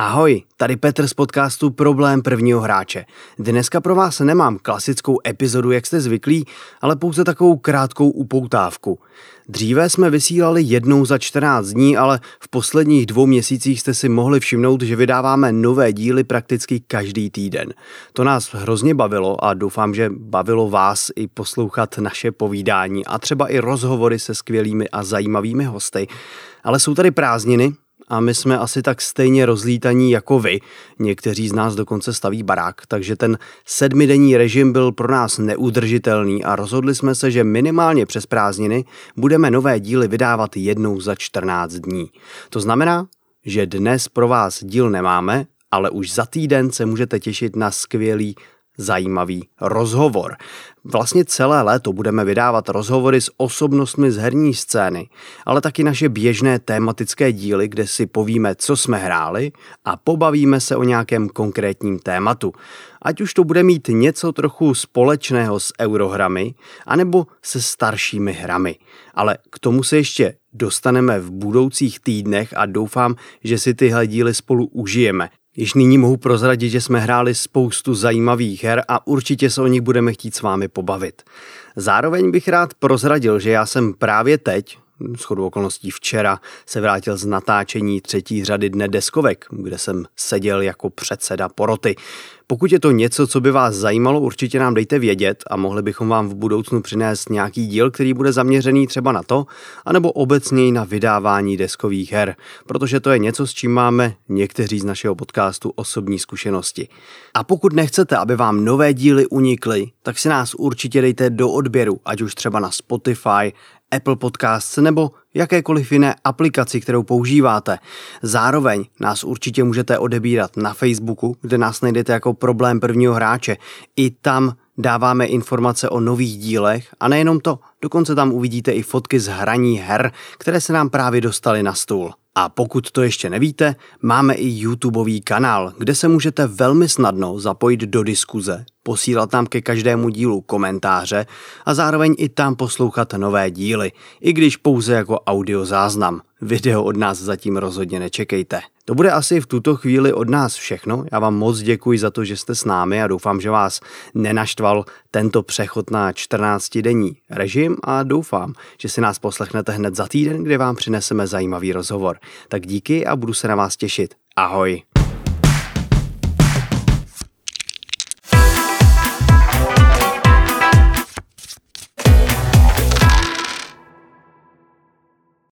Ahoj, tady Petr z podcastu Problém prvního hráče. Dneska pro vás nemám klasickou epizodu, jak jste zvyklí, ale pouze takovou krátkou upoutávku. Dříve jsme vysílali jednou za 14 dní, ale v posledních dvou měsících jste si mohli všimnout, že vydáváme nové díly prakticky každý týden. To nás hrozně bavilo a doufám, že bavilo vás i poslouchat naše povídání a třeba i rozhovory se skvělými a zajímavými hosty. Ale jsou tady prázdniny, a my jsme asi tak stejně rozlítaní jako vy. Někteří z nás dokonce staví barák, takže ten sedmidenní režim byl pro nás neudržitelný a rozhodli jsme se, že minimálně přes prázdniny budeme nové díly vydávat jednou za 14 dní. To znamená, že dnes pro vás díl nemáme, ale už za týden se můžete těšit na skvělý zajímavý rozhovor. Vlastně celé léto budeme vydávat rozhovory s osobnostmi z herní scény, ale taky naše běžné tématické díly, kde si povíme, co jsme hráli a pobavíme se o nějakém konkrétním tématu. Ať už to bude mít něco trochu společného s eurohrami, anebo se staršími hrami. Ale k tomu se ještě dostaneme v budoucích týdnech a doufám, že si tyhle díly spolu užijeme. Již nyní mohu prozradit, že jsme hráli spoustu zajímavých her a určitě se o nich budeme chtít s vámi pobavit. Zároveň bych rád prozradil, že já jsem právě teď, schodu okolností včera, se vrátil z natáčení třetí řady Dne deskovek, kde jsem seděl jako předseda poroty. Pokud je to něco, co by vás zajímalo, určitě nám dejte vědět a mohli bychom vám v budoucnu přinést nějaký díl, který bude zaměřený třeba na to, anebo obecněji na vydávání deskových her, protože to je něco, s čím máme někteří z našeho podcastu osobní zkušenosti. A pokud nechcete, aby vám nové díly unikly, tak si nás určitě dejte do odběru, ať už třeba na Spotify, Apple Podcasts nebo jakékoliv jiné aplikaci, kterou používáte. Zároveň nás určitě můžete odebírat na Facebooku, kde nás najdete jako problém prvního hráče. I tam dáváme informace o nových dílech a nejenom to, dokonce tam uvidíte i fotky z hraní her, které se nám právě dostaly na stůl. A pokud to ještě nevíte, máme i YouTubeový kanál, kde se můžete velmi snadno zapojit do diskuze, posílat tam ke každému dílu komentáře a zároveň i tam poslouchat nové díly, i když pouze jako audio záznam. Video od nás zatím rozhodně nečekejte. To bude asi v tuto chvíli od nás všechno. Já vám moc děkuji za to, že jste s námi a doufám, že vás nenaštval tento přechod na 14-denní režim a doufám, že si nás poslechnete hned za týden, kde vám přineseme zajímavý rozhovor. Tak díky a budu se na vás těšit. Ahoj.